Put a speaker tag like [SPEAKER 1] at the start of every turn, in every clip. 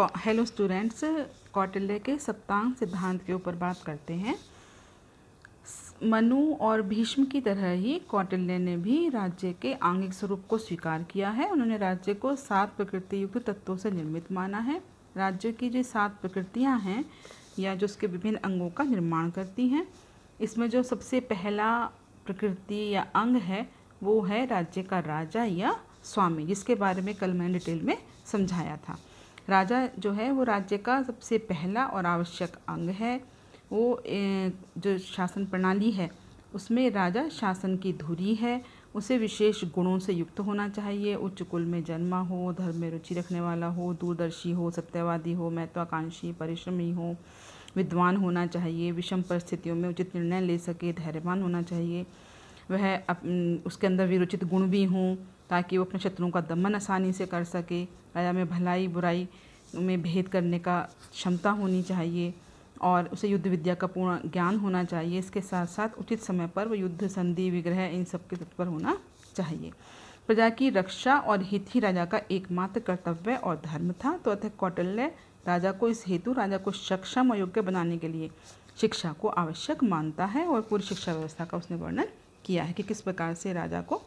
[SPEAKER 1] Hello students Kautilya के सप्तांग सिद्धांत के ऊपर बात करते हैं। मनु और भीष्म की तरह ही कौटिल्य ने भी राज्य के आंगिक स्वरूप को स्वीकार किया है। उन्होंने राज्य को सात प्रकृति युक्त तत्वों से निर्मित माना है। राज्य की जो सात प्रकृतियाँ हैं या जो उसके विभिन्न अंगों का निर्माण करती हैं, इसमें जो सबसे पहला प्रकृति या अंग है, वो है राज्य का राजा या स्वामी, जिसके बारे में कल मैंने डिटेल में समझाया था। राजा जो है वो राज्य का सबसे पहला और आवश्यक अंग है। वो जो शासन प्रणाली है उसमें राजा शासन की धुरी है। उसे विशेष गुणों से युक्त होना चाहिए। उच्च कुल में जन्मा हो धर्म में रुचि रखने वाला हो दूरदर्शी हो सत्यवादी हो महत्वाकांक्षी परिश्रमी हो विद्वान होना चाहिए विषम परिस्थितियों में उचित निर्णय ले सके धैर्यवान होना चाहिए। वह अप, उसके अंदर विरोचित गुण भी हों ताकि वो अपने शत्रुओं का दमन आसानी से कर सके। राजा में भलाई, बुराई में भेद करने का क्षमता होनी चाहिए और उसे युद्ध विद्या का पूर्ण ज्ञान होना चाहिए। इसके साथ साथ उचित समय पर वो युद्ध, संधि, विग्रह इन सब के तत्पर होना चाहिए। प्रजा की रक्षा और हित ही राजा का एकमात्र कर्तव्य और धर्म था। तो अतः कौटल्य राजा को इस हेतु, राजा को सक्षम और योग्य बनाने के लिए शिक्षा को आवश्यक मानता है और पूरी शिक्षा व्यवस्था का उसने वर्णन किया है कि किस प्रकार से राजा को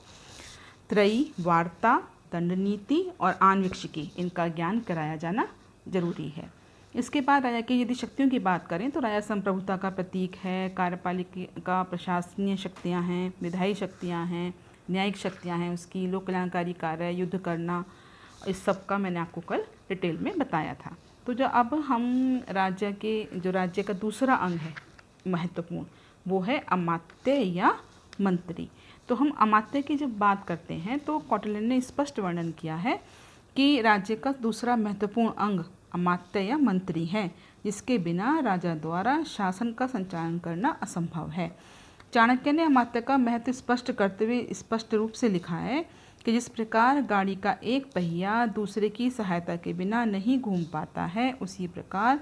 [SPEAKER 1] त्रयी वार्ता दंड नीति और आन्विक्षिकी, इनका ज्ञान कराया जाना ज़रूरी है। इसके बाद राजा की यदि शक्तियों की बात करें तो राजा संप्रभुता का प्रतीक है, कार्यपालिका प्रशासनीय शक्तियाँ हैं, विधायी शक्तियाँ हैं, न्यायिक शक्तियाँ हैं, उसकी लोक कल्याणकारी कार्य, युद्ध करना, इस सब का मैंने आपको कल डिटेल में बताया था। तो जो अब हम राज्य के, जो राज्य का दूसरा अंग है, महत्वपूर्ण, वो है अमात्य या मंत्री। तो हम अमात्य की जब बात करते हैं तो कौटिल्य ने स्पष्ट वर्णन किया है कि राज्य का दूसरा महत्वपूर्ण अंग अमात्य या मंत्री है, जिसके बिना राजा द्वारा शासन का संचालन करना असंभव है। चाणक्य ने अमात्य का महत्व स्पष्ट करते हुए स्पष्ट रूप से लिखा है कि जिस प्रकार गाड़ी का एक पहिया दूसरे की सहायता के बिना नहीं घूम पाता है, उसी प्रकार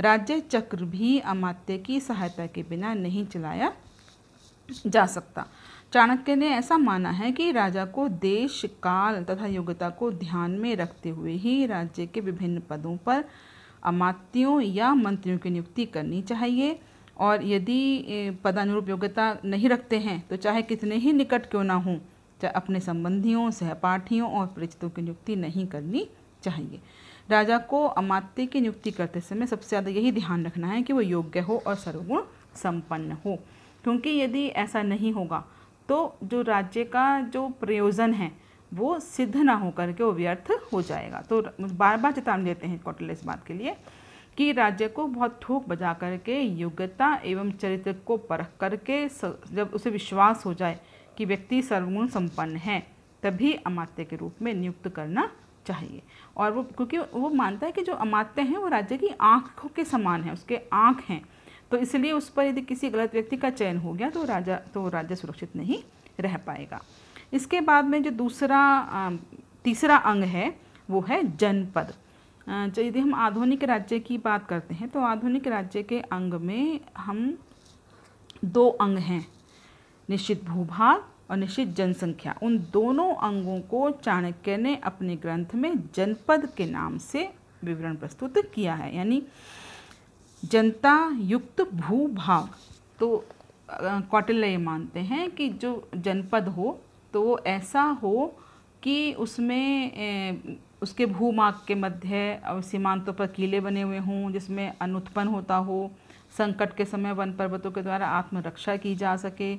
[SPEAKER 1] राज्य चक्र भी अमात्य की सहायता के बिना नहीं चलाया जा सकता। चाणक्य ने ऐसा माना है कि राजा को देश, काल तथा योग्यता को ध्यान में रखते हुए ही राज्य के विभिन्न पदों पर अमात्यों या मंत्रियों की नियुक्ति करनी चाहिए। और यदि पदानुरूप योग्यता नहीं रखते हैं तो चाहे कितने ही निकट क्यों ना हों चाहे अपने संबंधियों, सहपाठियों और परिचितों की नियुक्ति नहीं करनी चाहिए। राजा को अमात्य की नियुक्ति करते समय सबसे ज़्यादा यही ध्यान रखना है कि वो योग्य हो और सर्वगुण संपन्न हो। क्योंकि यदि ऐसा नहीं होगा तो जो राज्य का जो प्रयोजन है, वो सिद्ध ना हो करके वो व्यर्थ हो जाएगा। तो बार बार चेतावनी देते हैं कौटिल्य इस बात के लिए कि राज्य को बहुत ठोक बजा करके, योग्यता एवं चरित्र को परख करके जब उसे विश्वास हो जाए कि व्यक्ति सर्वगुण संपन्न है, तभी अमात्य के रूप में नियुक्त करना चाहिए। और वो, क्योंकि वो मानता है कि जो अमात्य हैं, वो राज्य की आँखों के समान है, उसके आँख हैं। तो इसलिए उस पर यदि किसी गलत व्यक्ति का चयन हो गया तो राजा तो राज्य सुरक्षित नहीं रह पाएगा। इसके बाद में जो दूसरा तीसरा अंग है, वो है जनपद। तो यदि हम आधुनिक राज्य की बात करते हैं तो आधुनिक राज्य के अंग में हम दो अंग हैं, निश्चित भूभाग और निश्चित जनसंख्या। उन दोनों अंगों को चाणक्य ने अपने ग्रंथ में जनपद के नाम से विवरण प्रस्तुत किया है। यानी जनता युक्त भूभाग। तो कौटिल्य ये मानते हैं कि जो जनपद हो तो वो ऐसा हो कि उसमें उसके भूमाग के मध्य और सीमांतों पर किले बने हुए हों, जिसमें अनुत्पन्न होता हो, संकट के समय वन पर्वतों के द्वारा आत्मरक्षा की जा सके,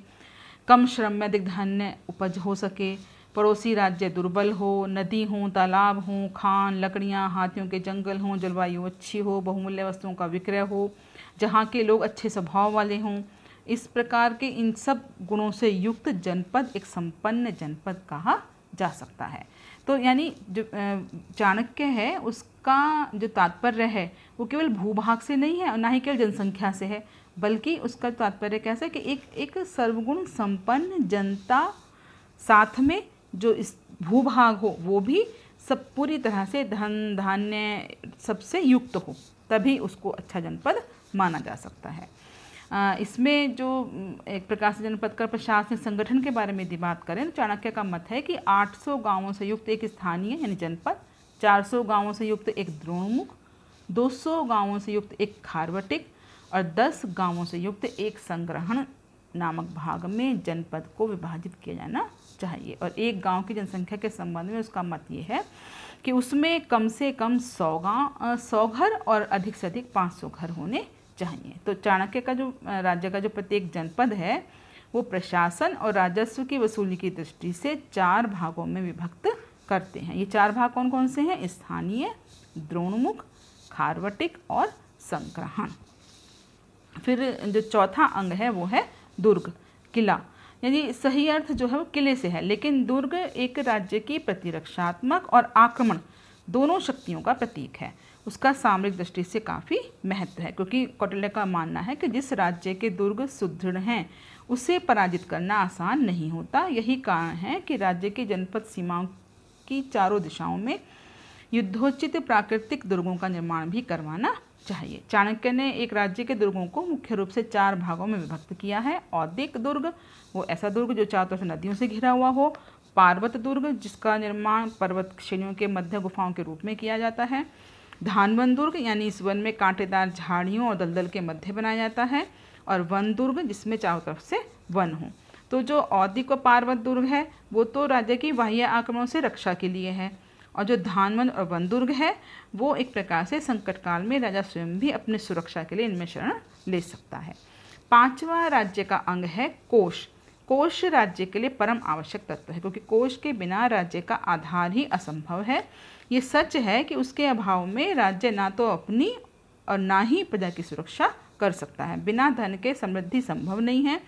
[SPEAKER 1] कम श्रम में अधिक धान्य उपज हो सके। पड़ोसी राज्य दुर्बल हो, नदी हो, तालाब हो, खान, लकड़ियाँ, हाथियों के जंगल हों, जलवायु अच्छी हो, बहुमूल्य वस्तुओं का विक्रय हो, जहाँ के लोग अच्छे स्वभाव वाले हों। इस प्रकार के इन सब गुणों से युक्त जनपद एक संपन्न जनपद कहा जा सकता है। तो यानी जो चाणक्य है, उसका जो तात्पर्य है, वो केवल भूभाग से नहीं है और ना ही केवल जनसंख्या से है, बल्कि उसका तात्पर्य कैसा है कि एक एक सर्वगुण संपन्न जनता साथ में जो इस भूभाग हो, वो भी सब पूरी तरह से धन, धान्य सबसे युक्त हो, तभी उसको अच्छा जनपद माना जा सकता है। इसमें जो एक प्रकार से जनपद का प्रशासनिक संगठन के बारे में यदि बात करें तो चाणक्य का मत है कि 800 गाँवों से युक्त एक स्थानीय यानी जनपद 400 गाँवों से युक्त एक द्रोणमुख 200 गाँवों से युक्त एक खारवटिक और 10 गाँवों से युक्त एक संग्रहण नामक भाग में जनपद को विभाजित किया जाना चाहिए और एक गाँव की जनसंख्या के संबंध में उसका मत ये है कि उसमें कम से कम सौ गाँव सौ घर और अधिक से अधिक पाँच सौ घर होने चाहिए। तो चाणक्य का जो राज्य का जो प्रत्येक जनपद है, वो प्रशासन और राजस्व की वसूली की दृष्टि से चार भागों में विभक्त करते हैं। ये चार भाग कौन कौन से हैं? स्थानीय, द्रोणमुख, खारवटिक और संग्रहण। फिर जो चौथा अंग है, वो है दुर्ग, किला। यानी सही अर्थ जो है वो किले से है। लेकिन दुर्ग एक राज्य की प्रतिरक्षात्मक और आक्रमण दोनों शक्तियों का प्रतीक है। उसका सामरिक दृष्टि से काफ़ी महत्व है, क्योंकि कौटिल्य का मानना है कि जिस राज्य के दुर्ग सुदृढ़ हैं, उसे पराजित करना आसान नहीं होता। यही कारण है कि राज्य की जनपद सीमाओं की चारों दिशाओं में युद्धोचित प्राकृतिक दुर्गों का निर्माण भी करवाना चाहिए। चाणक्य ने एक राज्य के दुर्गों को मुख्य रूप से चार भागों में विभक्त किया है औद्यिक दुर्ग, वो ऐसा दुर्ग जो चारों तरफ़ से नदियों से घिरा हुआ हो, पार्वत दुर्ग, जिसका निर्माण पर्वत श्रेणियों के मध्य गुफाओं के रूप में किया जाता है, धानवन दुर्ग, यानी इस वन में कांटेदार झाड़ियों और दलदल के मध्य बनाया जाता है, और वन दुर्ग, जिसमें चारों तरफ़ से वन हो। तो जो औदिक व पार्वत दुर्ग है, वो तो राज्य की बाह्य आक्रमणों से रक्षा के लिए है। और जो धानवन और वन दुर्ग है, वो एक प्रकार से संकट काल में राजा स्वयं भी अपनी सुरक्षा के लिए इनमें शरण ले सकता है। पांचवा राज्य का अंग है कोष। कोष राज्य के लिए परम आवश्यक तत्व है, क्योंकि कोष के बिना राज्य का आधार ही असंभव है। ये सच है कि उसके अभाव में राज्य ना तो अपनी और ना ही प्रजा की सुरक्षा कर सकता है। बिना धन के समृद्धि संभव नहीं है।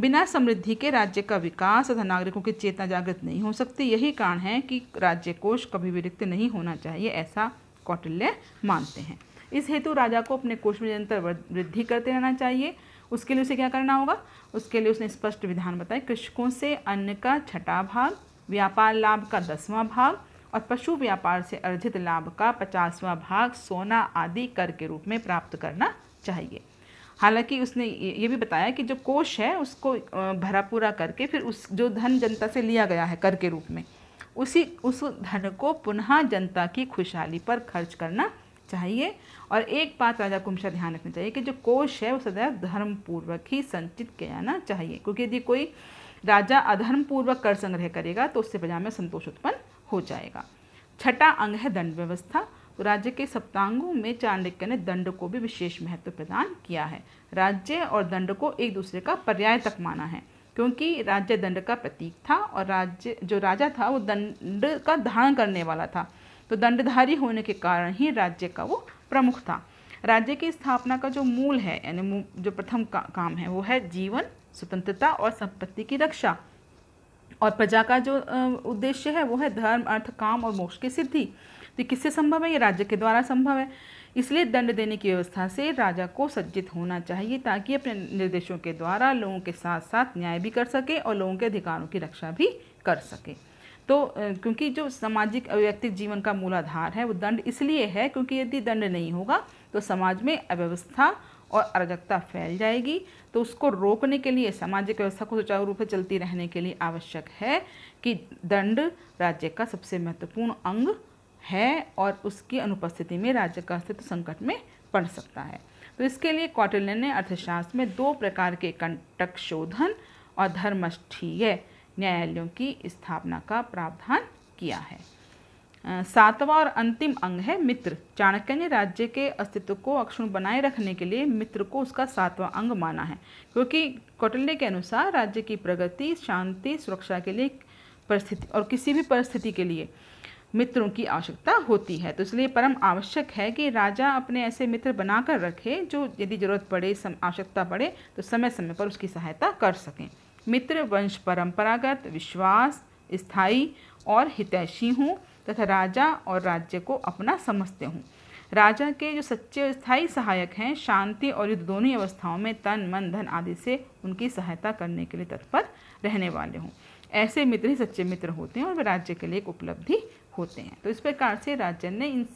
[SPEAKER 1] बिना समृद्धि के राज्य का विकास तथा नागरिकों की चेतना जागृत नहीं हो सकती। यही कारण है कि राज्य कोष कभी भी रिक्त नहीं होना चाहिए, ऐसा कौटिल्य मानते हैं। इस हेतु राजा को अपने कोष में निरंतर वृद्धि करते रहना चाहिए। उसके लिए उसे क्या करना होगा? उसके लिए उसने स्पष्ट विधान बताए कृषकों से अन्न का छठा भाग, व्यापार लाभ का दसवां भाग और पशु व्यापार से अर्जित लाभ का पचासवां भाग सोना आदि कर के रूप में प्राप्त करना चाहिए। हालाँकि उसने ये भी बताया कि जो कोष है, उसको भरा पूरा करके फिर उस, जो धन जनता से लिया गया है कर के रूप में, उसी, उस धन को पुनः जनता की खुशहाली पर खर्च करना चाहिए। और एक बात राजा को हमेशा ध्यान रखना चाहिए कि जो कोष है, वो सदैव धर्मपूर्वक ही संचित किया जाना चाहिए। क्योंकि यदि कोई राजा अधर्मपूर्वक कर संग्रह करेगा तो उससे प्रजा में संतोष उत्पन्न हो जाएगा। छठा अंग है दंड व्यवस्था। तो राज्य के सप्तांगों में चाणक्य ने दंड को भी विशेष महत्व प्रदान किया है। राज्य और दंड को एक दूसरे का पर्याय तक माना है क्योंकि राज्य दंड का प्रतीक था और राज्य जो राजा था वो दंड का धारण करने वाला था। तो दंडधारी होने के कारण ही राज्य का वो प्रमुख था। राज्य की स्थापना का जो मूल है यानी जो प्रथम का, काम है वो है जीवन स्वतंत्रता और संपत्ति की रक्षा। और प्रजा का जो उद्देश्य है वो है धर्म अर्थ काम और मोक्ष की सिद्धि। तो किससे संभव है? ये राज्य के द्वारा संभव है। इसलिए दंड देने की व्यवस्था से राजा को सज्जित होना चाहिए ताकि अपने निर्देशों के द्वारा लोगों के साथ साथ न्याय भी कर सके और लोगों के अधिकारों की रक्षा भी कर सके। तो क्योंकि जो सामाजिक अव्यक्तिक जीवन का मूलाधार है, वो दंड इसलिए है क्योंकि यदि दंड नहीं होगा तो समाज में अव्यवस्था और अराजकता फैल जाएगी। तो उसको रोकने के लिए, सामाजिक व्यवस्था को सुचारू रूप से चलती रहने के लिए आवश्यक है कि दंड राज्य का सबसे महत्वपूर्ण अंग है और उसकी अनुपस्थिति में राज्य का अस्तित्व संकट में पड़ सकता है। तो इसके लिए कौटिल्य ने अर्थशास्त्र में दो प्रकार के कंटक शोधन और धर्मष्ठीय न्यायालयों की स्थापना का प्रावधान किया है। सातवां और अंतिम अंग है मित्र। चाणक्य ने राज्य के अस्तित्व को अक्षुण बनाए रखने के लिए मित्र को उसका सातवां अंग माना है, क्योंकि कौटिल्य के अनुसार राज्य की प्रगति, शांति, सुरक्षा के लिए परिस्थिति और किसी भी परिस्थिति के लिए मित्रों की आवश्यकता होती है। तो इसलिए परम आवश्यक है कि राजा अपने ऐसे मित्र बनाकर रखे जो यदि ज़रूरत पड़े, सम, आवश्यकता पड़े तो समय समय पर उसकी सहायता कर सकें। मित्र वंश परंपरागत, विश्वास, स्थायी और हितैषी हों तथा राजा और राज्य को अपना समझते हों। राजा के जो सच्चे और स्थायी सहायक हैं, शांति और युद्ध दोनों अवस्थाओं में तन, मन, धन आदि से उनकी सहायता करने के लिए तत्पर रहने वाले हों। ऐसे मित्र ही सच्चे मित्र होते हैं और वे राज्य के लिए एक उपलब्धि होते हैं। तो इस प्रकार से राज्य ने इन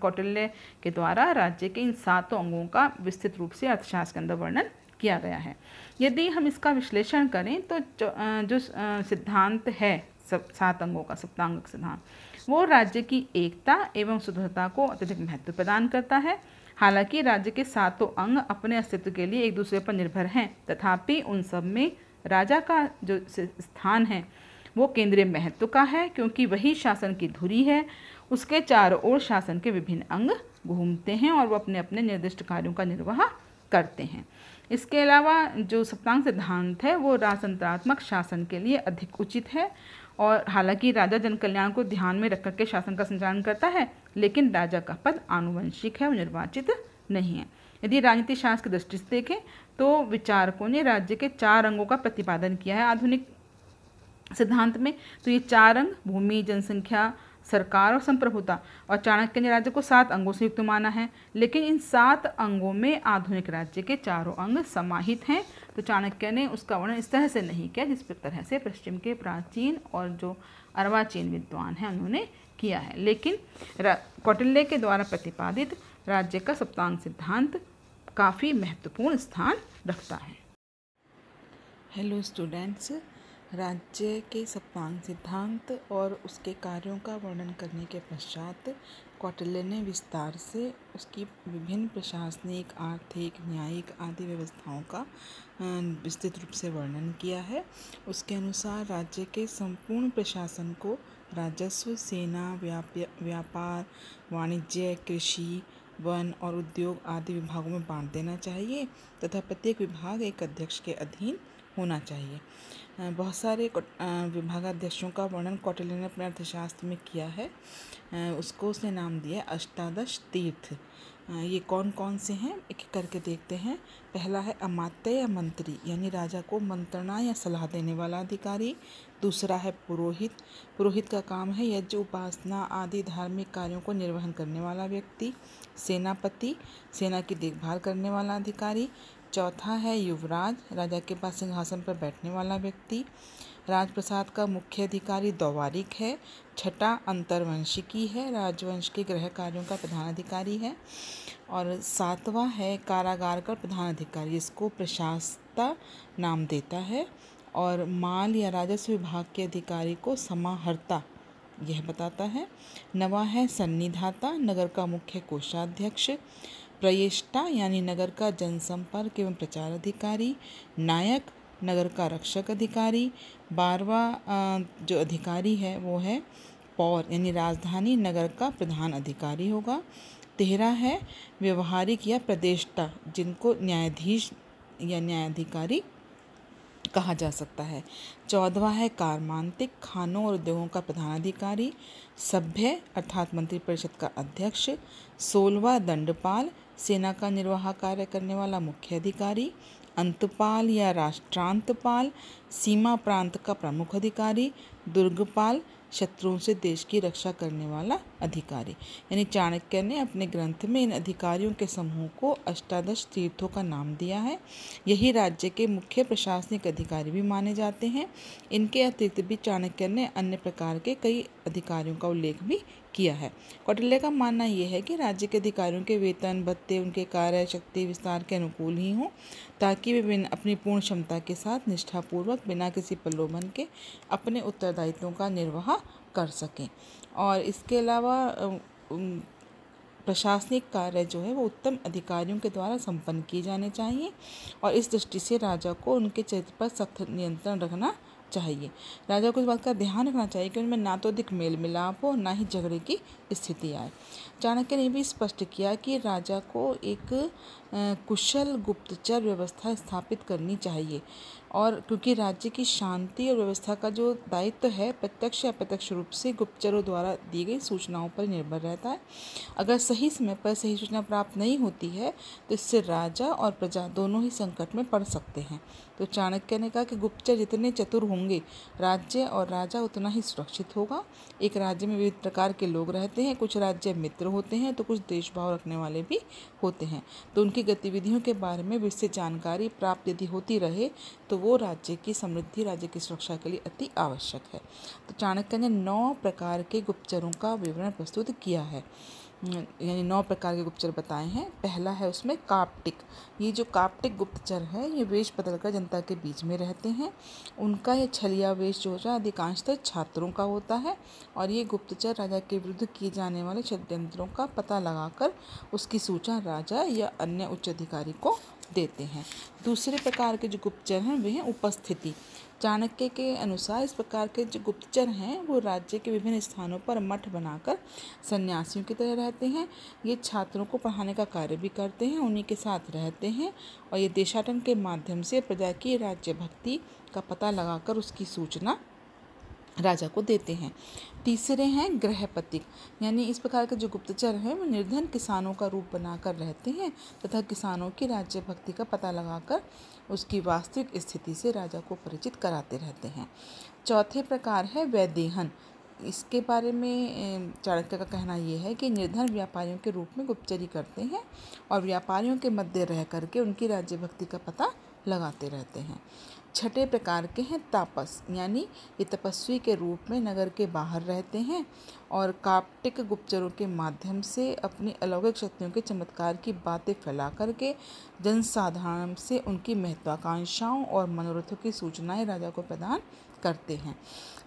[SPEAKER 1] कौटिल्य के द्वारा राज्य के इन सातों अंगों का विस्तृत रूप से अर्थशास्त्र के अंदर वर्णन किया गया है। यदि हम इसका विश्लेषण करें तो जो, जो सिद्धांत है सब सात अंगों का सप्तांग सिद्धांत वो राज्य की एकता एवं स्वतंत्रता को अत्यधिक महत्व प्रदान करता है। हालाँकि राज्य के सातों अंग अपने अस्तित्व के लिए एक दूसरे पर निर्भर हैं। तथापि उन सब में राजा का जो स्थान है वो केंद्रीय महत्व का है, क्योंकि वही शासन की धुरी है, उसके चारों ओर शासन के विभिन्न अंग घूमते हैं और वो अपने अपने निर्दिष्ट कार्यों का निर्वाह करते हैं। इसके अलावा जो सप्तांग सिद्धांत है, वो राजतंत्रात्मक शासन के लिए अधिक उचित है और हालाँकि राजा जनकल्याण को ध्यान में रख के शासन का संचालन करता है, लेकिन राजा का पद आनुवंशिक है वो निर्वाचित नहीं है। यदि राजनीति शास्त्र की दृष्टि से देखें तो विचारकों ने राज्य के चार अंगों का प्रतिपादन किया है, आधुनिक सिद्धांत में तो ये चार अंग, भूमि, जनसंख्या, सरकार और संप्रभुता, और चाणक्य ने राज्य को सात अंगों से युक्त माना है। लेकिन इन सात अंगों में आधुनिक राज्य के चारों अंग समाहित हैं। तो चाणक्य ने उसका वर्णन इस तरह से नहीं किया, जिस तरह से पश्चिम के प्राचीन और जो अर्वाचीन विद्वान हैं, उन्होंने किया है। लेकिन कौटिल्य के द्वारा प्रतिपादित राज्य का सप्तांग सिद्धांत काफ़ी महत्वपूर्ण स्थान रखता है।
[SPEAKER 2] हेलो स्टूडेंट्स राज्य के सप्तांग सिद्धांत और उसके कार्यों का वर्णन करने के पश्चात कौटिल्य ने विस्तार से उसकी विभिन्न प्रशासनिक, आर्थिक, न्यायिक आदि व्यवस्थाओं का विस्तृत रूप से वर्णन किया है। उसके अनुसार राज्य के संपूर्ण प्रशासन को राजस्व, सेना व्यापार, वाणिज्य, कृषि, वन और उद्योग आदि विभागों में बांट देना चाहिए तथा प्रत्येक विभाग एक अध्यक्ष के अधीन होना चाहिए। बहुत सारे विभागाध्यक्षों का वर्णन कौटिल्य ने अपने अर्थशास्त्र में किया है। उसको उसने नाम दिया अष्टादश तीर्थ। ये कौन कौन से हैं? एक एक करके देखते हैं। पहला है अमात्य या मंत्री, यानी राजा को मंत्रणा या सलाह देने वाला अधिकारी। दूसरा है पुरोहित। पुरोहित का काम है यज्ञ, उपासना आदि धार्मिक कार्यों को निर्वहन करने वाला व्यक्ति। सेनापति, सेना की देखभाल करने वाला अधिकारी। चौथा है युवराज, राजा के पास सिंहासन पर बैठने वाला व्यक्ति। राजप्रसाद का मुख्य अधिकारी दौवारिक है। छठा अंतर्वंशिकी है। राजवंश के गृह कार्यों का प्रधान अधिकारी है। और सातवां है कारागार का प्रधान अधिकारी इसको प्रशासता नाम देता है। और माल या राजस्व विभाग के अधिकारी को समाहर्ता यह बताता है। नवा है सन्निधाता, नगर का मुख्य कोषाध्यक्ष। प्रयेष्टा यानी नगर का जनसंपर्क एवं प्रचार अधिकारी, नायक, नगर का रक्षक अधिकारी, बारवा जो अधिकारी है, वो है पौर यानी राजधानी नगर का प्रधान अधिकारी होगा। तेरह है व्यवहारिक या प्रदेष्टा जिनको न्यायाधीश या न्यायाधिकारी कहा जा सकता है। चौदवा है कारमांतिक खानों और उद्योगों का प्रधानाधिकारी सभ्य अर्थात मंत्रिपरिषद का अध्यक्ष, सोलवा दंडपाल सेना का निर्वाह कार्य करने वाला मुख्य अधिकारी, अंतपाल या राष्ट्रांतपाल, सीमा प्रांत का प्रमुख अधिकारी, दुर्गपाल, शत्रुओं से देश की रक्षा करने वाला अधिकारी। यानी चाणक्य ने अपने ग्रंथ में इन अधिकारियों के समूह को अष्टादश तीर्थों का नाम दिया है। यही राज्य के मुख्य प्रशासनिक अधिकारी भी माने जाते हैं। इनके अतिरिक्त भी चाणक्य ने अन्य प्रकार के कई अधिकारियों का उल्लेख भी किया है। कौटिल्य का मानना यह है कि राज्य के अधिकारियों के वेतन, भत्ते, उनके कार्य, शक्ति, विस्तार के अनुकूल ही हों, ताकि वे अपनी पूर्ण क्षमता के साथ निष्ठापूर्वक बिना किसी प्रलोभन के अपने उत्तरदायित्वों का निर्वाह कर सकें। और इसके अलावा प्रशासनिक कार्य जो है वो उत्तम अधिकारियों के द्वारा संपन्न किए जाने चाहिए और इस दृष्टि से राजा को उनके चरित्र पर सख्त नियंत्रण रखना चाहिए। राजा को इस बात का ध्यान रखना चाहिए कि उनमें ना तो अधिक मेल मिलाप हो, ना ही झगड़े की स्थिति आए। चाणक्य ने भी स्पष्ट किया कि राजा को एक कुशल गुप्तचर व्यवस्था स्थापित करनी चाहिए। और क्योंकि राज्य की शांति और व्यवस्था का जो दायित्व है, प्रत्यक्ष या अप्रत्यक्ष रूप से गुप्तचरों द्वारा दी गई सूचनाओं पर निर्भर रहता है। अगर सही समय पर सही सूचना प्राप्त नहीं होती है तो इससे राजा और प्रजा दोनों ही संकट में पड़ सकते हैं। तो चाणक्य ने कहा कि गुप्तचर जितने चतुर होंगे, राज्य और राजा उतना ही सुरक्षित होगा। एक राज्य में विविध प्रकार के लोग रहते हैं, कुछ राज्य मित्र होते हैं तो कुछ देशभाव रखने वाले भी होते हैं। तो उनकी गतिविधियों के बारे में विस्तृत जानकारी प्राप्त यदि होती रहे तो वो राज्य की समृद्धि, राज्य की सुरक्षा के लिए अति आवश्यक है। तो चाणक्य ने नौ प्रकार के गुप्तचरों का विवरण प्रस्तुत किया है। यानी नौ प्रकार के गुप्तचर बताए हैं। पहला है उसमें काप्टिक। ये जो काप्टिक गुप्तचर है, ये वेश बदलकर जनता के बीच में रहते हैं। उनका ये छलिया वेश जो है, अधिकांशतः छात्रों का होता है और ये गुप्तचर राजा के विरुद्ध किए जाने वाले षड्यंत्रों का पता लगाकर उसकी सूचना राजा या अन्य उच्च अधिकारी को देते हैं। दूसरे प्रकार के जो गुप्तचर हैं, वे हैं उपस्थिति। चाणक्य के अनुसार इस प्रकार के जो गुप्तचर हैं, वो राज्य के विभिन्न स्थानों पर मठ बनाकर सन्यासियों की तरह रहते हैं। ये छात्रों को पढ़ाने का कार्य भी करते हैं, उन्हीं के साथ रहते हैं और ये देशाटन के माध्यम से प्रजा की राज्य भक्ति का पता लगाकर उसकी सूचना राजा को देते हैं। तीसरे हैं गृहपतिक यानी इस प्रकार के जो गुप्तचर हैं, वो निर्धन किसानों का रूप बनाकर रहते हैं तथा किसानों की राज्य भक्ति का पता लगाकर उसकी वास्तविक स्थिति से राजा को परिचित कराते रहते हैं। चौथे प्रकार है वैदेहन। इसके बारे में चाणक्य का कहना यह है कि निर्धन व्यापारियों के रूप में गुप्तचरी करते हैं और व्यापारियों के मध्य रह करके उनकी राज्य भक्ति का पता लगाते रहते हैं। छठे प्रकार के हैं तापस, यानी ये तपस्वी के रूप में नगर के बाहर रहते हैं और काप्टिक गुप्तचरों के माध्यम से अपनी अलौकिक शक्तियों के चमत्कार की बातें फैला करके जनसाधारण से उनकी महत्वाकांक्षाओं और मनोरथों की सूचनाएँ राजा को प्रदान करते हैं।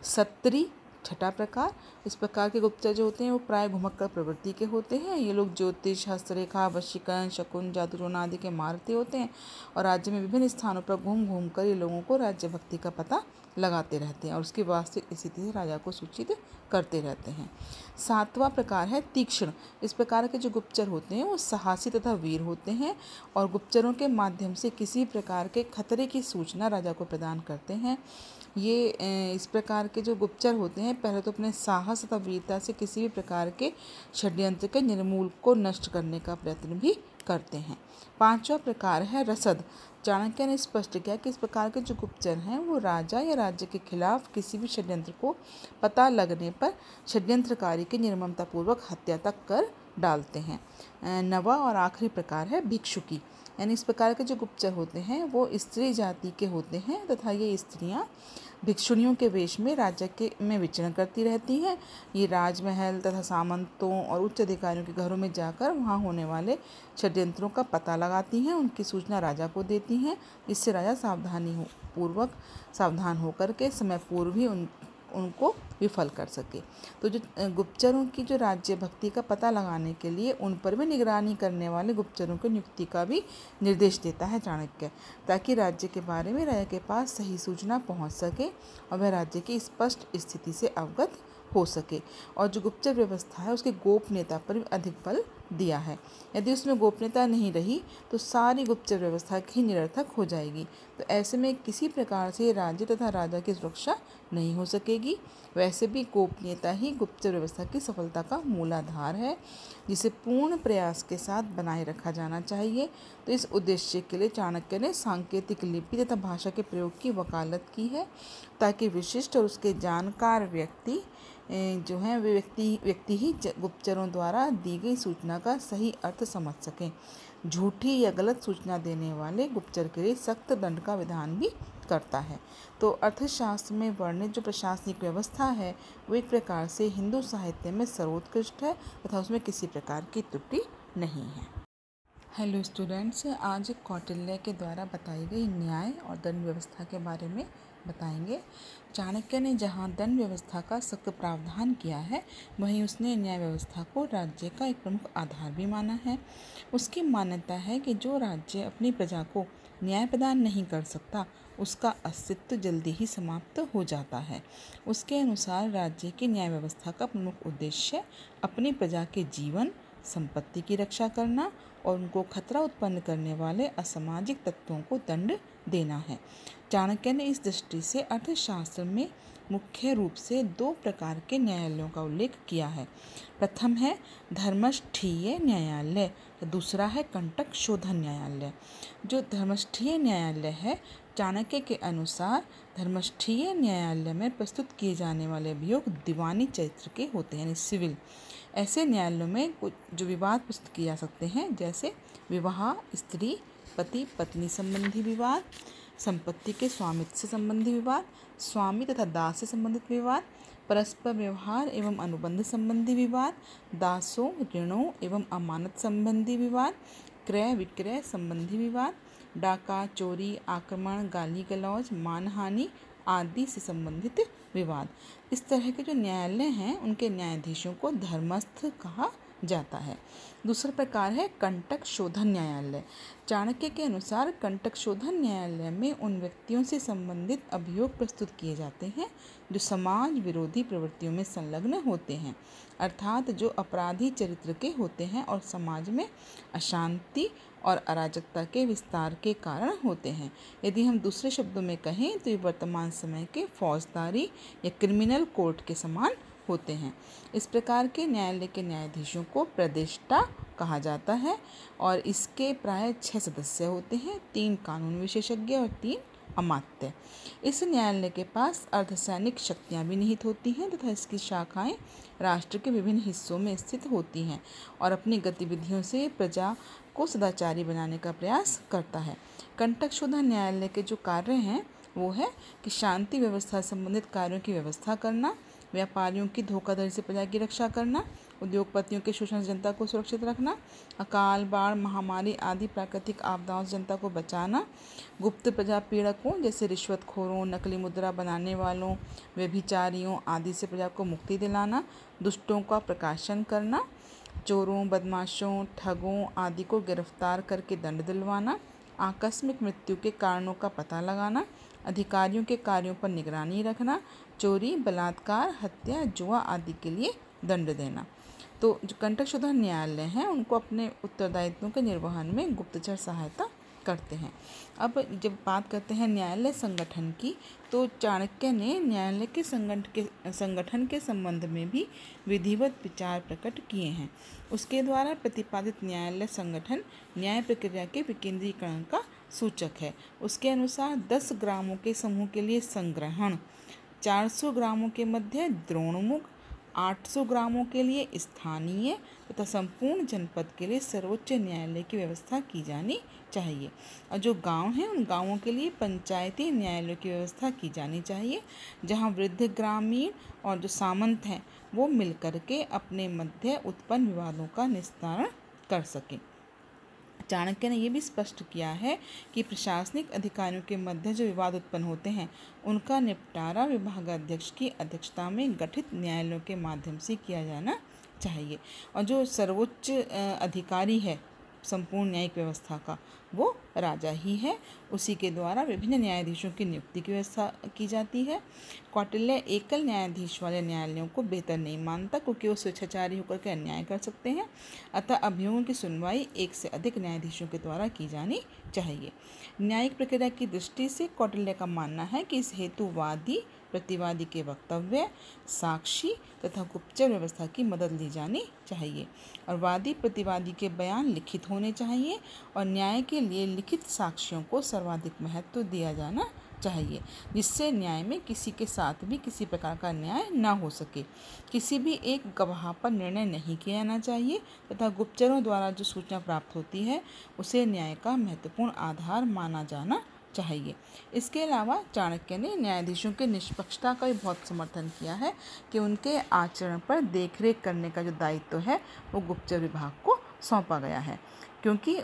[SPEAKER 2] सत्री छठा प्रकार। इस प्रकार के गुप्तचर जो होते हैं, वो प्राय घुमक्कर प्रवृत्ति के होते हैं। ये लोग ज्योतिष हस्तरेखा वशीकरण, शकुन जादूटोना आदि के मारते होते हैं और राज्य में विभिन्न स्थानों पर घूम घूम कर ये लोगों को राज्य भक्ति का पता लगाते रहते हैं और उसकी वास्तविक स्थिति से राजा को सूचित करते रहते हैं। सातवां प्रकार है तीक्ष्ण। इस प्रकार के जो गुप्तचर होते हैं, वो साहसी तथा वीर होते हैं और गुप्तचरों के माध्यम से किसी प्रकार के खतरे की सूचना राजा को प्रदान करते हैं। ये इस प्रकार के जो गुप्तचर होते हैं, पहले तो अपने साहस तथा वीरता से किसी भी प्रकार के षड्यंत्र के निर्मूल को नष्ट करने का प्रयत्न भी करते हैं। पांचवा प्रकार है रसद। चाणक्य ने स्पष्ट किया कि इस प्रकार के जो गुप्तचर हैं, वो राजा या राज्य के खिलाफ किसी भी षड्यंत्र को पता लगने पर षड्यंत्रकारी की निर्ममतापूर्वक हत्या तक कर डालते हैं। नवा और आखिरी प्रकार है भिक्षुकी। यानी इस प्रकार के जो गुप्तचर होते हैं, वो स्त्री जाति के होते हैं तथा ये स्त्रियाँ भिक्षुणियों के वेश में राज्य के में विचरण करती रहती हैं। ये राजमहल तथा सामंतों और उच्च अधिकारियों के घरों में जाकर वहाँ होने वाले षड्यंत्रों का पता लगाती हैं, उनकी सूचना राजा को देती हैं। इससे राजा सावधानी हो, पूर्वक सावधान होकर के समय पूर्व ही उन उनको विफल कर सके। तो जो गुप्तचरों की जो राज्य भक्ति का पता लगाने के लिए उन पर भी निगरानी करने वाले गुप्तचरों की नियुक्ति का भी निर्देश देता है चाणक्य, ताकि राज्य के बारे में राजा के पास सही सूचना पहुँच सके और वह राज्य की स्पष्ट स्थिति से अवगत हो सके। और जो गुप्तचर व्यवस्था है, उसके गोपनीयता पर भी अधिक बल दिया है। यदि उसमें गोपनीयता नहीं रही तो सारी गुप्तचर व्यवस्था ही निरर्थक हो जाएगी। तो ऐसे में किसी प्रकार से राज्य तथा राजा की सुरक्षा नहीं हो सकेगी। वैसे भी गोपनीयता ही गुप्तचर व्यवस्था की सफलता का मूलाधार है, जिसे पूर्ण प्रयास के साथ बनाए रखा जाना चाहिए। तो इस उद्देश्य के लिए चाणक्य ने सांकेतिक लिपि तथा भाषा के प्रयोग की वकालत की है, ताकि विशिष्ट और उसके जानकार व्यक्ति जो है, वे व्यक्ति व्यक्ति ही गुप्तचरों द्वारा दी गई सूचना का सही अर्थ समझ सकें। झूठी या गलत सूचना देने वाले गुप्तचर के लिए सख्त दंड का विधान भी करता है। तो अर्थशास्त्र में वर्णित जो प्रशासनिक व्यवस्था है, वो एक प्रकार से हिंदू साहित्य में सर्वोत्कृष्ट है तथा उसमें किसी प्रकार की त्रुटि नहीं है। हेलो स्टूडेंट्स, आज कौटिल्य के द्वारा बताई गई न्याय और दंड व्यवस्था के बारे में बताएँगे। चाणक्य ने जहाँ दंड व्यवस्था का सख्त प्रावधान किया है, वहीं उसने न्याय व्यवस्था को राज्य का एक प्रमुख आधार भी माना है। उसकी मान्यता है कि जो राज्य अपनी प्रजा को न्याय प्रदान नहीं कर सकता, उसका अस्तित्व जल्दी ही समाप्त हो जाता है। उसके अनुसार राज्य की न्याय व्यवस्था का प्रमुख उद्देश्य अपनी प्रजा के जीवन, संपत्ति की रक्षा करना और उनको खतरा उत्पन्न करने वाले असामाजिक तत्वों को दंड देना है। चाणक्य ने इस दृष्टि से अर्थशास्त्र में मुख्य रूप से दो प्रकार के न्यायालयों का उल्लेख किया है। प्रथम है धर्मष्ठीय न्यायालय, दूसरा है कंटक शोधन न्यायालय। जो धर्मष्ठीय न्यायालय है, चाणक्य के अनुसार धर्मष्ठीय न्यायालय में प्रस्तुत किए जाने वाले अभियोग दीवानी चरित्र के होते हैं सिविल। ऐसे न्यायालयों में कुछ जो विवाद प्रस्तुत किए जा सकते हैं, जैसे विवाह, स्त्री, पति, पत्नी संबंधी विवाद, संपत्ति के स्वामित्व से संबंधी विवाद, स्वामी तथा दास से संबंधित विवाद, परस्पर व्यवहार एवं अनुबंध संबंधी विवाद, दासों, ऋणों एवं अमानत संबंधी विवाद, क्रय विक्रय संबंधी विवाद, डाका, चोरी, आक्रमण, गाली गलौज, मानहानि आदि से संबंधित विवाद। इस तरह के जो न्यायालय हैं, उनके न्यायाधीशों को धर्मस्थ कहा जाता है। दूसरा प्रकार है कंटक शोधन न्यायालय। चाणक्य के अनुसार कंटक शोधन न्यायालय में उन व्यक्तियों से संबंधित अभियोग प्रस्तुत किए जाते हैं, जो समाज विरोधी प्रवृत्तियों में संलग्न होते हैं, अर्थात जो अपराधी चरित्र के होते हैं और समाज में अशांति और अराजकता के विस्तार के कारण होते हैं। यदि हम दूसरे शब्दों में कहें तो ये वर्तमान समय के फौजदारी या क्रिमिनल कोर्ट के समान होते हैं। इस प्रकार के न्यायालय के न्यायाधीशों को प्रदिष्टा कहा जाता है और इसके प्राय छः सदस्य होते हैं, तीन कानून विशेषज्ञ और तीन अमात्य। इस न्यायालय के पास अर्धसैनिक शक्तियाँ भी निहित होती हैं तथा इसकी शाखाएँ राष्ट्र के विभिन्न हिस्सों में स्थित होती हैं और अपनी गतिविधियों से प्रजा को सदाचारी बनाने का प्रयास करता है। कंटक शुद्ध न्यायालय के जो कार्य हैं, वो है कि शांति व्यवस्था संबंधित कार्यों की व्यवस्था करना, व्यापारियों की धोखाधड़ी से प्रजा की रक्षा करना, उद्योगपतियों के शोषण से जनता को सुरक्षित रखना, अकाल, बाढ़, महामारी आदि प्राकृतिक आपदाओं से जनता को बचाना, गुप्त प्रजा पीड़कों जैसे रिश्वतखोरों, नकली मुद्रा बनाने वालों, व्यभिचारियों आदि से प्रजा को मुक्ति दिलाना, दुष्टों का प्रकाशन करना चोरों, बदमाशों, ठगों आदि को गिरफ़्तार करके दंड दिलवाना, आकस्मिक मृत्यु के कारणों का पता लगाना, अधिकारियों के कार्यों पर निगरानी रखना, चोरी, बलात्कार, हत्या, जुआ आदि के लिए दंड देना। तो जो कंटक शोधन न्यायालय हैं, उनको अपने उत्तरदायित्वों के निर्वहन में गुप्तचर सहायता करते हैं। अब जब बात करते हैं न्यायालय संगठन की तो चाणक्य ने न्यायालय के संगठन के संगठन के संबंध में भी विधिवत विचार प्रकट किए हैं। उसके द्वारा प्रतिपादित न्यायालय संगठन न्याय प्रक्रिया के विकेंद्रीकरण का सूचक है। उसके अनुसार 10 ग्रामों के समूह के लिए संग्रहण 400 ग्रामों के मध्य द्रोणमुख 800 ग्रामों के लिए स्थानीय तथा संपूर्ण जनपद के लिए सर्वोच्च न्यायालय की व्यवस्था की जानी चाहिए। और जो गाँव हैं, उन गाँवों के लिए पंचायती न्यायालय की व्यवस्था की जानी चाहिए, जहाँ वृद्ध ग्रामीण और जो सामंत हैं, वो मिलकर के अपने मध्य उत्पन्न विवादों का निस्तारण कर सकें। चाणक्य ने यह भी स्पष्ट किया है कि प्रशासनिक अधिकारियों के मध्य जो विवाद उत्पन्न होते हैं, उनका निपटारा विभागाध्यक्ष की अध्यक्षता में गठित न्यायालयों के माध्यम से किया जाना चाहिए। और जो सर्वोच्च अधिकारी है संपूर्ण न्यायिक व्यवस्था का, वो राजा ही है। उसी के द्वारा विभिन्न न्यायाधीशों की नियुक्ति की व्यवस्था की जाती है। कौटिल्य एकल न्यायाधीश वाले न्यायालयों को बेहतर नहीं मानता, क्योंकि वो स्वेच्छाचारी होकर के अन्याय कर सकते हैं। अतः अभियोगों की सुनवाई एक से अधिक न्यायाधीशों के द्वारा की जानी चाहिए। न्यायिक प्रक्रिया की दृष्टि से कौटिल्य का मानना है कि इस हेतु वादी प्रतिवादी के वक्तव्य, साक्षी तथा गुप्तचर व्यवस्था की मदद ली जानी चाहिए और वादी प्रतिवादी के बयान लिखित होने चाहिए और न्याय के लिए लिखित साक्षियों को सर्वाधिक महत्व दिया जाना चाहिए, जिससे न्याय में किसी के साथ भी किसी प्रकार का न्याय न हो सके। किसी भी एक गवाह पर निर्णय नहीं किया जाना चाहिए तथा गुप्तचरों द्वारा जो सूचना प्राप्त होती है, उसे न्याय का महत्वपूर्ण आधार माना जाना चाहिए। इसके अलावा चाणक्य ने न्यायाधीशों के निष्पक्षता का भी बहुत समर्थन किया है कि उनके आचरण पर देखरेख करने का जो दायित्व है, वो गुप्तचर विभाग को सौंपा गया है। क्योंकि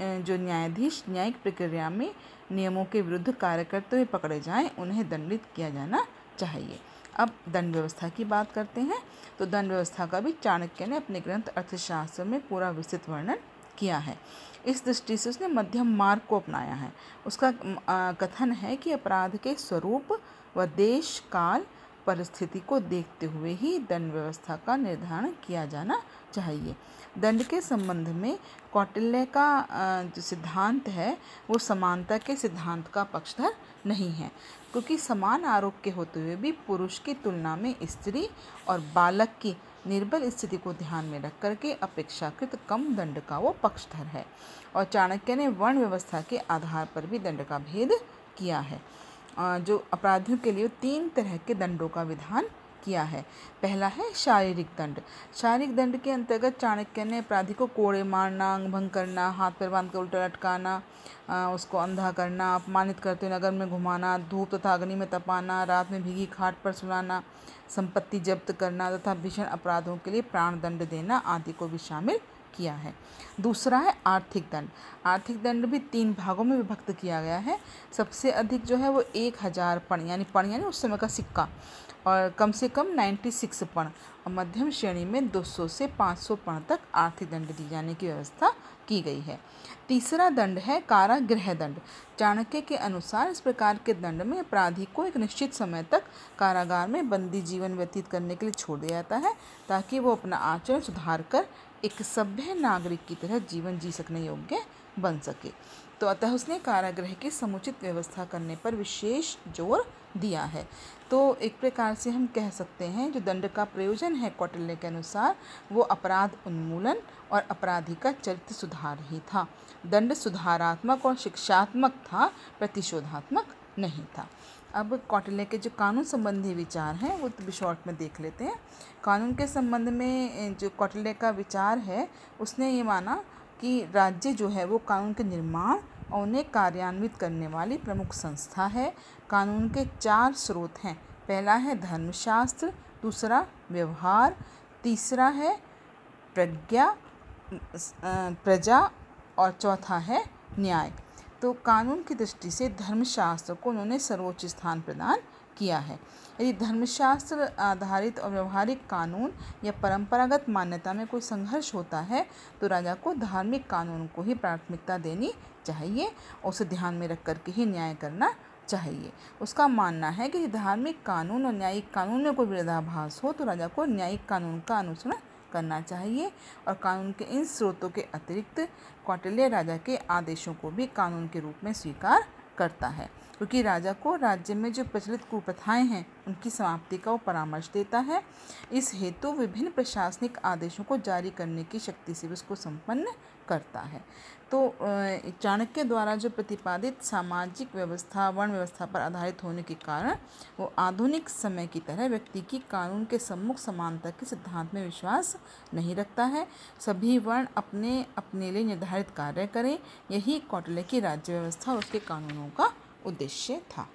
[SPEAKER 2] जो न्यायाधीश न्यायिक प्रक्रिया में नियमों के विरुद्ध कार्य करते हुए पकड़े जाएँ, उन्हें दंडित किया जाना चाहिए। अब दंड व्यवस्था की बात करते हैं। तो दंड व्यवस्था का भी चाणक्य ने अपने ग्रंथ अर्थशास्त्र में पूरा विस्तृत वर्णन किया है। इस दृष्टि से उसने मध्यम मार्ग को अपनाया है। उसका कथन है कि अपराध के स्वरूप व देश काल परिस्थिति को देखते हुए ही दंड व्यवस्था का निर्धारण किया जाना चाहिए। दंड के संबंध में कौटिल्य का जो सिद्धांत है, वो समानता के सिद्धांत का पक्षधर नहीं है, क्योंकि समान आरोप के होते हुए भी पुरुष की तुलना में स्त्री और बालक की निर्बल स्थिति को ध्यान में रख करके अपेक्षाकृत कम दंड का वो पक्षधर है और चाणक्य ने वर्ण व्यवस्था के आधार पर भी दंड का भेद किया है। जो अपराधियों के लिए तीन तरह के दंडों का विधान
[SPEAKER 1] किया है। पहला है शारीरिक दंड। शारीरिक दंड के अंतर्गत चाणक्य ने अपराधी को कोड़े मारना अंग भंग करना, हाथ पैर बाँध कर उल्टा लटकाना उसको अंधा करना, अपमानित करते हुए नगर में घुमाना, धूप तथा अग्नि में तपाना, रात में भीगी खाट पर सुलाना, संपत्ति जब्त करना तथा भीषण अपराधों के लिए प्राण दंड देना आदि को भी शामिल किया है। दूसरा है आर्थिक दंड। आर्थिक दंड भी तीन भागों में विभक्त किया गया है। सबसे अधिक जो है वो एक हज़ार पण, यानी पण, यानी उस समय का सिक्का। और कम से कम 96 पण। और मध्यम श्रेणी में 200 से 500 पण तक आर्थिक दंड दी जाने की व्यवस्था की गई है। तीसरा दंड है कारागृह दंड। चाणक्य के अनुसार इस प्रकार के दंड में अपराधी को एक निश्चित समय तक कारागार में बंदी जीवन व्यतीत करने के लिए छोड़ दिया जाता है, ताकि वो अपना आचरण सुधार कर एक सभ्य नागरिक की तरह जीवन जी सकने योग्य बन सके। तो अतः उसने कारागृह की समुचित व्यवस्था करने पर विशेष ज़ोर दिया है। तो एक प्रकार से हम कह सकते हैं, जो दंड का प्रयोजन है कौटिल्य के अनुसार, वो अपराध उन्मूलन और अपराधी का चरित्र सुधार ही था। दंड सुधारात्मक और शिक्षात्मक था, प्रतिशोधात्मक नहीं था। अब कौटिल्य के जो कानून संबंधी विचार हैं, वो तो शॉर्ट में देख लेते हैं। कानून के संबंध में जो कौटिल्य का विचार है, उसने ये माना कि राज्य जो है, वो कानून के निर्माण और उन्हें कार्यान्वित करने वाली प्रमुख संस्था है। कानून के चार स्रोत हैं। पहला है धर्मशास्त्र, दूसरा व्यवहार, तीसरा है प्रज्ञा प्रजा और चौथा है न्याय। तो कानून की दृष्टि से धर्मशास्त्र को उन्होंने सर्वोच्च स्थान प्रदान किया है। यदि धर्मशास्त्र आधारित और व्यवहारिक कानून या परंपरागत मान्यता में कोई संघर्ष होता है तो राजा को धार्मिक कानून को ही प्राथमिकता देनी चाहिए और उसे ध्यान में रख कर के ही न्याय करना चाहिए। उसका मानना है कि धार्मिक कानून और न्यायिक कानून में कोई विरोधाभास हो तो राजा को न्यायिक कानून का अनुसरण करना चाहिए और कानून के इन स्रोतों के अतिरिक्त कौटिल्य राजा के आदेशों को भी कानून के रूप में स्वीकार करता है, क्योंकि राजा को राज्य में जो प्रचलित कुप्रथाएँ हैं, उनकी समाप्ति का वो परामर्श देता है। इस हेतु विभिन्न प्रशासनिक आदेशों को जारी करने की शक्ति से भी उसको संपन्न करता है। तो चाणक्य द्वारा जो प्रतिपादित सामाजिक व्यवस्था, वर्ण व्यवस्था पर आधारित होने के कारण वो आधुनिक समय की तरह व्यक्ति की कानून के सम्मुख समानता के सिद्धांत में विश्वास नहीं रखता है। सभी वर्ण अपने अपने लिए निर्धारित कार्य करें, यही कौटल्य की राज्य व्यवस्था और उसके कानूनों का उद्देश्य था।